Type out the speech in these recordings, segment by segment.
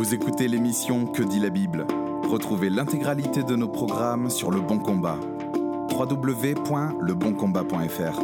Vous écoutez l'émission Que dit la Bible? Retrouvez l'intégralité de nos programmes sur Le Bon Combat. www.leboncombat.fr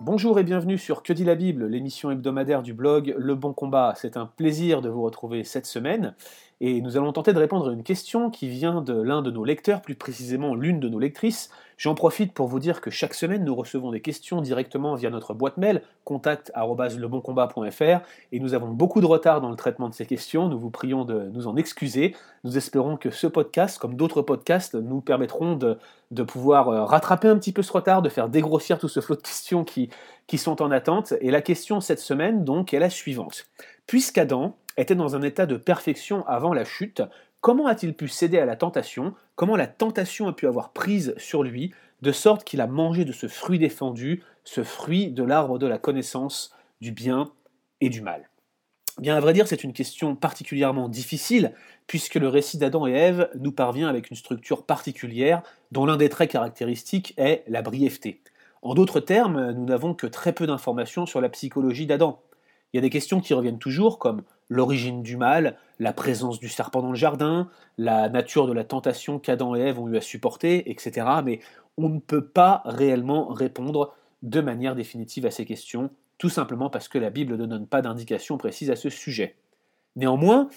Bonjour et bienvenue sur Que dit la Bible, l'émission hebdomadaire du blog Le Bon Combat. C'est un plaisir de vous retrouver cette semaine et nous allons tenter de répondre à une question qui vient de l'un de nos lecteurs, plus précisément l'une de nos lectrices. J'en profite pour vous dire que chaque semaine nous recevons des questions directement via notre boîte mail contact@leboncombat.fr et nous avons beaucoup de retard dans le traitement de ces questions. Nous vous prions de nous en excuser. Nous espérons que ce podcast, comme d'autres podcasts, nous permettront de, de pouvoir euh, rattraper un petit peu ce retard, de faire dégrossir tout ce flot de questions qui, qui sont en attente. Et la question cette semaine, donc, est la suivante. Puisqu'Adam était dans un état de perfection avant la chute, comment a-t-il pu céder à la tentation? Comment la tentation a pu avoir prise sur lui, de sorte qu'il a mangé de ce fruit défendu, ce fruit de l'arbre de la connaissance du bien et du mal? Bien, à vrai dire, c'est une question particulièrement difficile, puisque le récit d'Adam et Ève nous parvient avec une structure particulière, dont l'un des traits caractéristiques est la brièveté. En d'autres termes, nous n'avons que très peu d'informations sur la psychologie d'Adam. Il y a des questions qui reviennent toujours, comme l'origine du mal, la présence du serpent dans le jardin, la nature de la tentation qu'Adam et Ève ont eu à supporter, etc. Mais on ne peut pas réellement répondre de manière définitive à ces questions, tout simplement parce que la Bible ne donne pas d'indication précise à ce sujet. Néanmoins,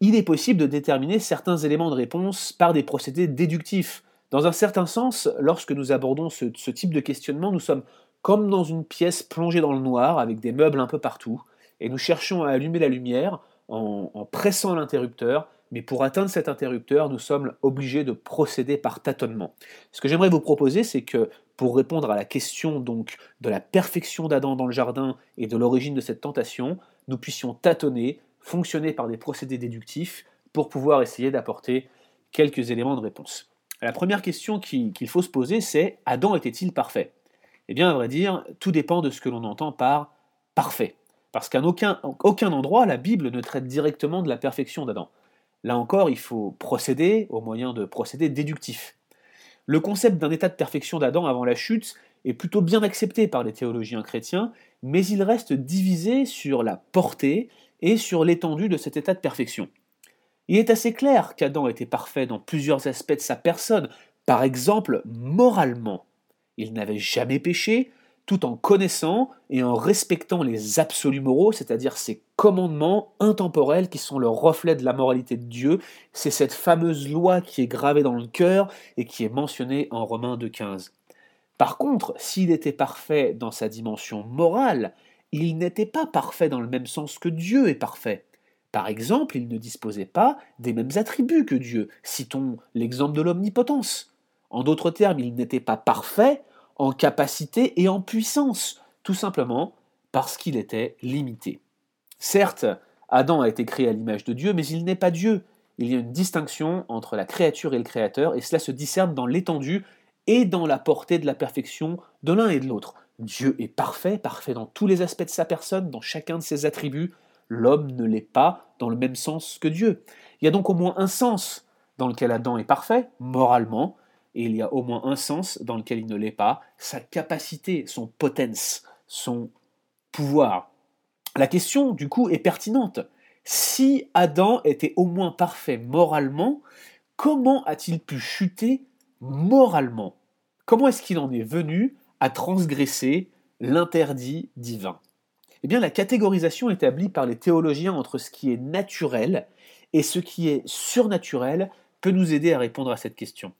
il est possible de déterminer certains éléments de réponse par des procédés déductifs. Dans un certain sens, lorsque nous abordons ce, ce type de questionnement, nous sommes comme dans une pièce plongée dans le noir, avec des meubles un peu partout, et nous cherchons à allumer la lumière en, pressant l'interrupteur, mais pour atteindre cet interrupteur, nous sommes obligés de procéder par tâtonnement. Ce que j'aimerais vous proposer, c'est que pour répondre à la question donc de la perfection d'Adam dans le jardin et de l'origine de cette tentation, nous puissions tâtonner, fonctionner par des procédés déductifs pour pouvoir essayer d'apporter quelques éléments de réponse. La première question qu'il faut se poser, c'est Adam était-il parfait? Eh bien, à vrai dire, tout dépend de ce que l'on entend par parfait. Parce qu'à aucun, aucun endroit, la Bible ne traite directement de la perfection d'Adam. Là encore, il faut procéder au moyen de procédés déductifs. Le concept d'un état de perfection d'Adam avant la chute est plutôt bien accepté par les théologiens chrétiens, mais il reste divisé sur la portée et sur l'étendue de cet état de perfection. Il est assez clair qu'Adam était parfait dans plusieurs aspects de sa personne, par exemple moralement. Il n'avait jamais péché, tout en connaissant et en respectant les absolus moraux, c'est-à-dire ces commandements intemporels qui sont le reflet de la moralité de Dieu. C'est cette fameuse loi qui est gravée dans le cœur et qui est mentionnée en Romains 2.15. Par contre, s'il était parfait dans sa dimension morale, il n'était pas parfait dans le même sens que Dieu est parfait. Par exemple, il ne disposait pas des mêmes attributs que Dieu. Citons l'exemple de l'omnipotence. En d'autres termes, il n'était pas parfait en capacité et en puissance, tout simplement parce qu'il était limité. Certes, Adam a été créé à l'image de Dieu, mais il n'est pas Dieu. Il y a une distinction entre la créature et le créateur, et cela se discerne dans l'étendue et dans la portée de la perfection de l'un et de l'autre. Dieu est parfait, parfait dans tous les aspects de sa personne, dans chacun de ses attributs. L'homme ne l'est pas dans le même sens que Dieu. Il y a donc au moins un sens dans lequel Adam est parfait, moralement, et il y a au moins un sens dans lequel il ne l'est pas, sa capacité, son potence, son pouvoir. La question, du coup, est pertinente. Si Adam était au moins parfait moralement, comment a-t-il pu chuter moralement? Comment est-ce qu'il en est venu à transgresser l'interdit divin? Eh bien, la catégorisation établie par les théologiens entre ce qui est naturel et ce qui est surnaturel peut nous aider à répondre à cette question.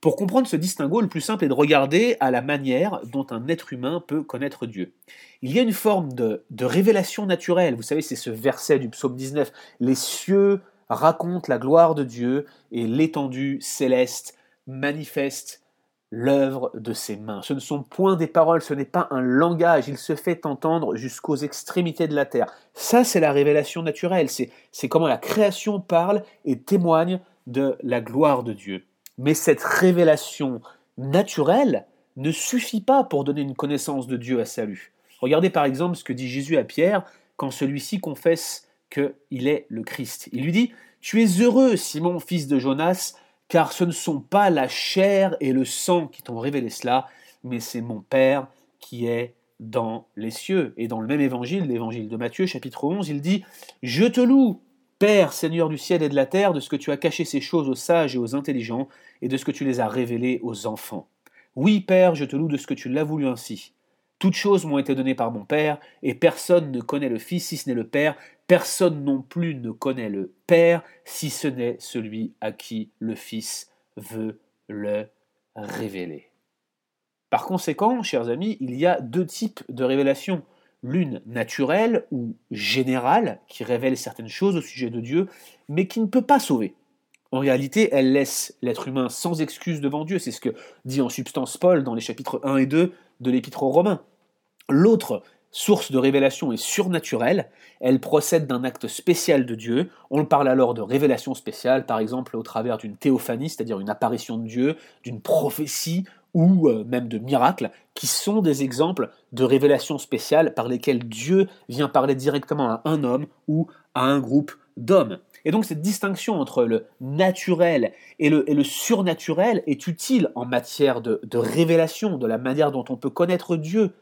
Pour comprendre ce distinguo, le plus simple est de regarder à la manière dont un être humain peut connaître Dieu. Il y a une forme de, révélation naturelle. Vous savez, c'est ce verset du psaume 19. Les cieux racontent la gloire de Dieu et l'étendue céleste manifeste l'œuvre de ses mains. Ce ne sont point des paroles, ce n'est pas un langage, il se fait entendre jusqu'aux extrémités de la terre. Ça, c'est la révélation naturelle, c'est comment la création parle et témoigne de la gloire de Dieu. Mais cette révélation naturelle ne suffit pas pour donner une connaissance de Dieu à salut. Regardez par exemple ce que dit Jésus à Pierre quand celui-ci confesse qu'il est le Christ. Il lui dit Tu es heureux, Simon, fils de Jonas, car ce ne sont pas la chair et le sang qui t'ont révélé cela, mais c'est mon Père qui est dans les cieux. Et dans le même évangile, l'évangile de Matthieu, chapitre 11, il dit Je te loue, Père, Seigneur du ciel et de la terre, de ce que tu as caché ces choses aux sages et aux intelligents, et de ce que tu les as révélées aux enfants. Oui, Père, je te loue de ce que tu l'as voulu ainsi. Toutes choses m'ont été données par mon Père, et personne ne connaît le Fils si ce n'est le Père, personne non plus ne connaît le Père si ce n'est celui à qui le Fils veut le révéler. Par conséquent, chers amis, il y a deux types de révélations. L'une naturelle ou générale, qui révèle certaines choses au sujet de Dieu, mais qui ne peut pas sauver. En réalité, elle laisse l'être humain sans excuse devant Dieu. C'est ce que dit en substance Paul dans les chapitres 1 et 2 de l'Épître aux Romains. L'autre source de révélation est surnaturelle, elle procède d'un acte spécial de Dieu, on parle alors de révélation spéciale, par exemple au travers d'une théophanie, c'est-à-dire une apparition de Dieu, d'une prophétie ou euh, même de miracles, qui sont des exemples de révélations spéciales par lesquelles Dieu vient parler directement à un homme ou à un groupe d'hommes. Et donc cette distinction entre le naturel et le, surnaturel est utile en matière de, révélation, de la manière dont on peut connaître Dieu.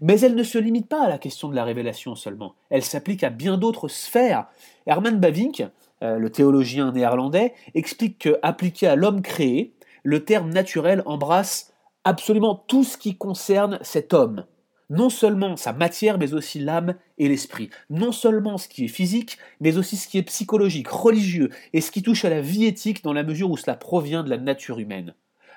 Mais elle ne se limite pas à la question de la révélation seulement. Elle s'applique à bien d'autres sphères. Herman Bavinck, euh, le théologien néerlandais, explique que, appliqué à l'homme créé, le terme naturel embrasse absolument tout ce qui concerne cet homme non seulement sa matière, mais aussi l'âme et l'esprit. Non seulement ce qui est physique, mais aussi ce qui est psychologique, religieux, et ce qui touche à la vie éthique dans la mesure où cela provient de la nature humaine.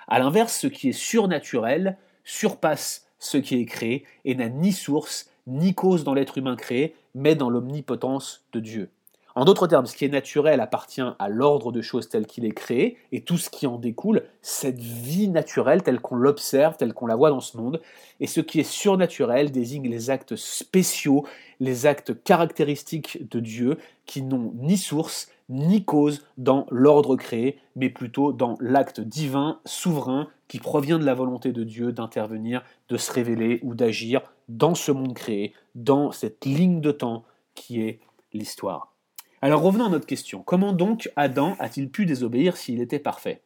A l'inverse, ce qui est surnaturel surpasse ce qui est créé et n'a ni source ni cause dans l'être humain créé, mais dans l'omnipotence de Dieu. En d'autres termes, ce qui est naturel appartient à l'ordre de choses tel qu'il est créé, et tout ce qui en découle, cette vie naturelle telle qu'on l'observe, telle qu'on la voit dans ce monde, et ce qui est surnaturel désigne les actes spéciaux, les actes caractéristiques de Dieu, qui n'ont ni source, ni cause dans l'ordre créé, mais plutôt dans l'acte divin, souverain, qui provient de la volonté de Dieu d'intervenir, de se révéler ou d'agir dans ce monde créé, dans cette ligne de temps qui est l'histoire. Alors revenons à notre question. Comment donc Adam a-t-il pu désobéir s'il était parfait?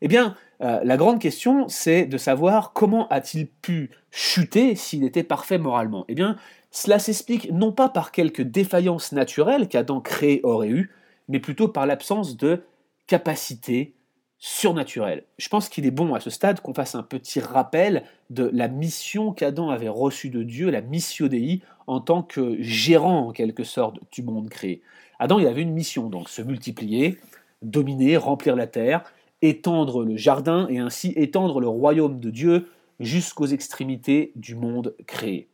Eh bien, euh, la grande question, c'est de savoir comment a-t-il pu chuter s'il était parfait moralement Eh bien, cela s'explique non pas par quelque défaillance naturelle qu'Adam créé aurait eu, mais plutôt par l'absence de capacité surnaturelle. Je pense qu'il est bon à ce stade qu'on fasse un petit rappel de la mission qu'Adam avait reçue de Dieu, la missio Dei, en tant que gérant en quelque sorte du monde créé. Adam, il avait une mission, donc se multiplier, dominer, remplir la terre, étendre le jardin et ainsi étendre le royaume de Dieu jusqu'aux extrémités du monde créé.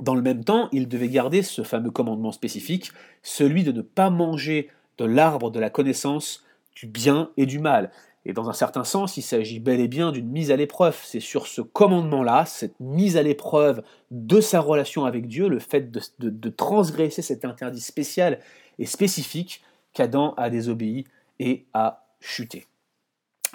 Dans le même temps, il devait garder ce fameux commandement spécifique, celui de ne pas manger de l'arbre de la connaissance du bien et du mal. Et dans un certain sens, il s'agit bel et bien d'une mise à l'épreuve. C'est sur ce commandement-là, cette mise à l'épreuve de sa relation avec Dieu, le fait de, de transgresser cet interdit spécial et spécifique qu'Adam a désobéi et a chuté.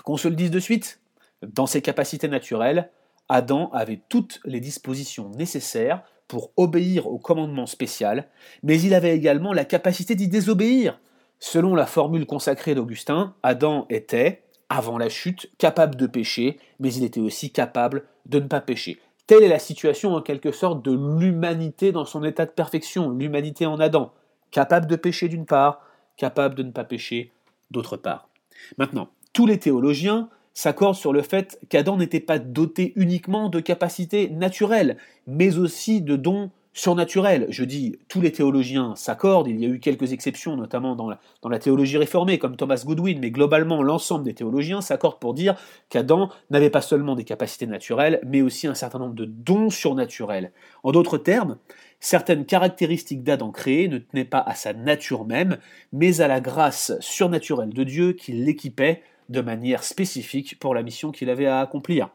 Qu'on se le dise de suite, dans ses capacités naturelles, Adam avait toutes les dispositions nécessaires pour obéir au commandement spécial, mais il avait également la capacité d'y désobéir. Selon la formule consacrée d'Augustin, Adam était, avant la chute, capable de pécher, mais il était aussi capable de ne pas pécher. Telle est la situation en quelque sorte de l'humanité dans son état de perfection, l'humanité en Adam capable de pécher d'une part, capable de ne pas pécher d'autre part. Maintenant, tous les théologiens s'accordent sur le fait qu'Adam n'était pas doté uniquement de capacités naturelles, mais aussi de dons surnaturels. Je dis tous les théologiens s'accordent, il y a eu quelques exceptions, notamment dans la, dans la théologie réformée, comme Thomas Goodwin, mais globalement l'ensemble des théologiens s'accordent pour dire qu'Adam n'avait pas seulement des capacités naturelles, mais aussi un certain nombre de dons surnaturels. En d'autres termes, Certaines caractéristiques d'Adam créé ne tenaient pas à sa nature même, mais à la grâce surnaturelle de Dieu qui l'équipait de manière spécifique pour la mission qu'il avait à accomplir.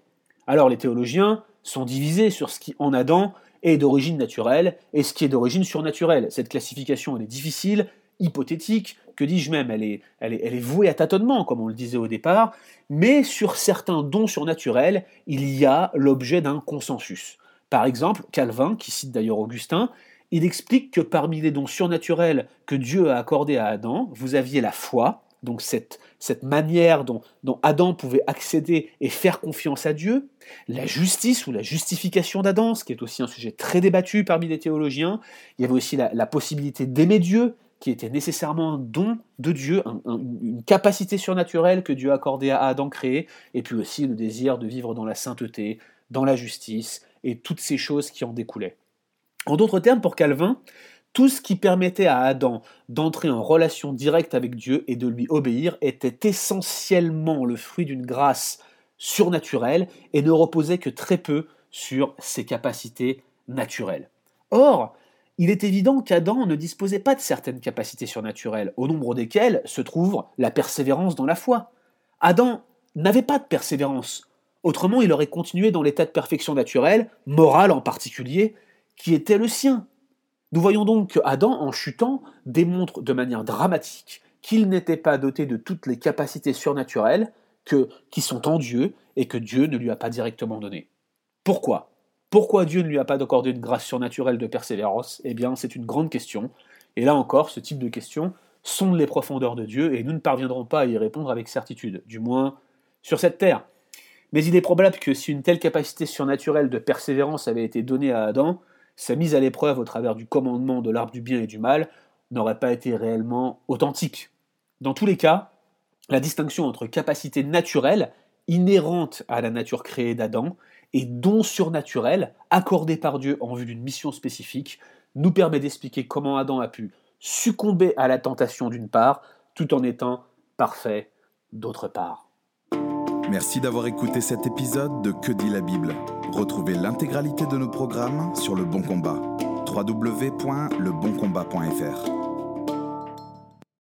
Alors les théologiens sont divisés sur ce qui en Adam est d'origine naturelle et ce qui est d'origine surnaturelle. Cette classification elle est difficile, hypothétique, que dis-je même, elle est, elle, est, elle est vouée à tâtonnement, comme on le disait au départ, mais sur certains dons surnaturels, il y a l'objet d'un consensus. Par exemple, Calvin, qui cite d'ailleurs Augustin, il explique que parmi les dons surnaturels que Dieu a accordés à Adam, vous aviez la foi, donc cette, manière dont, Adam pouvait accéder et faire confiance à Dieu, la justice ou la justification d'Adam, ce qui est aussi un sujet très débattu parmi les théologiens, il y avait aussi la, possibilité d'aimer Dieu, qui était nécessairement un don de Dieu, une capacité surnaturelle que Dieu a accordée à Adam créé, et puis aussi le désir de vivre dans la sainteté, dans la justice, et toutes ces choses qui en découlaient. En d'autres termes, pour Calvin, tout ce qui permettait à Adam d'entrer en relation directe avec Dieu et de lui obéir était essentiellement le fruit d'une grâce surnaturelle et ne reposait que très peu sur ses capacités naturelles. Or, il est évident qu'Adam ne disposait pas de certaines capacités surnaturelles, au nombre desquelles se trouve la persévérance dans la foi. Adam n'avait pas de persévérance. Autrement, il aurait continué dans l'état de perfection naturelle, morale en particulier, qui était le sien. Nous voyons donc que Adam, en chutant, démontre de manière dramatique qu'il n'était pas doté de toutes les capacités surnaturelles qui sont en Dieu et que Dieu ne lui a pas directement données. Pourquoi? Pourquoi Dieu ne lui a pas accordé une grâce surnaturelle de persévérance? Eh bien, c'est une grande question. Et là encore, ce type de questions sonde les profondeurs de Dieu et nous ne parviendrons pas à y répondre avec certitude, du moins sur cette terre. Mais il est probable que si une telle capacité surnaturelle de persévérance avait été donnée à Adam, sa mise à l'épreuve au travers du commandement de l'arbre du bien et du mal n'aurait pas été réellement authentique. Dans tous les cas, la distinction entre capacité naturelle, inhérente à la nature créée d'Adam, et don surnaturel, accordé par Dieu en vue d'une mission spécifique, nous permet d'expliquer comment Adam a pu succomber à la tentation d'une part, tout en étant parfait d'autre part. Merci d'avoir écouté cet épisode de Que dit la Bible Retrouvez l'intégralité de nos programmes sur Le Bon Combat. www.leboncombat.fr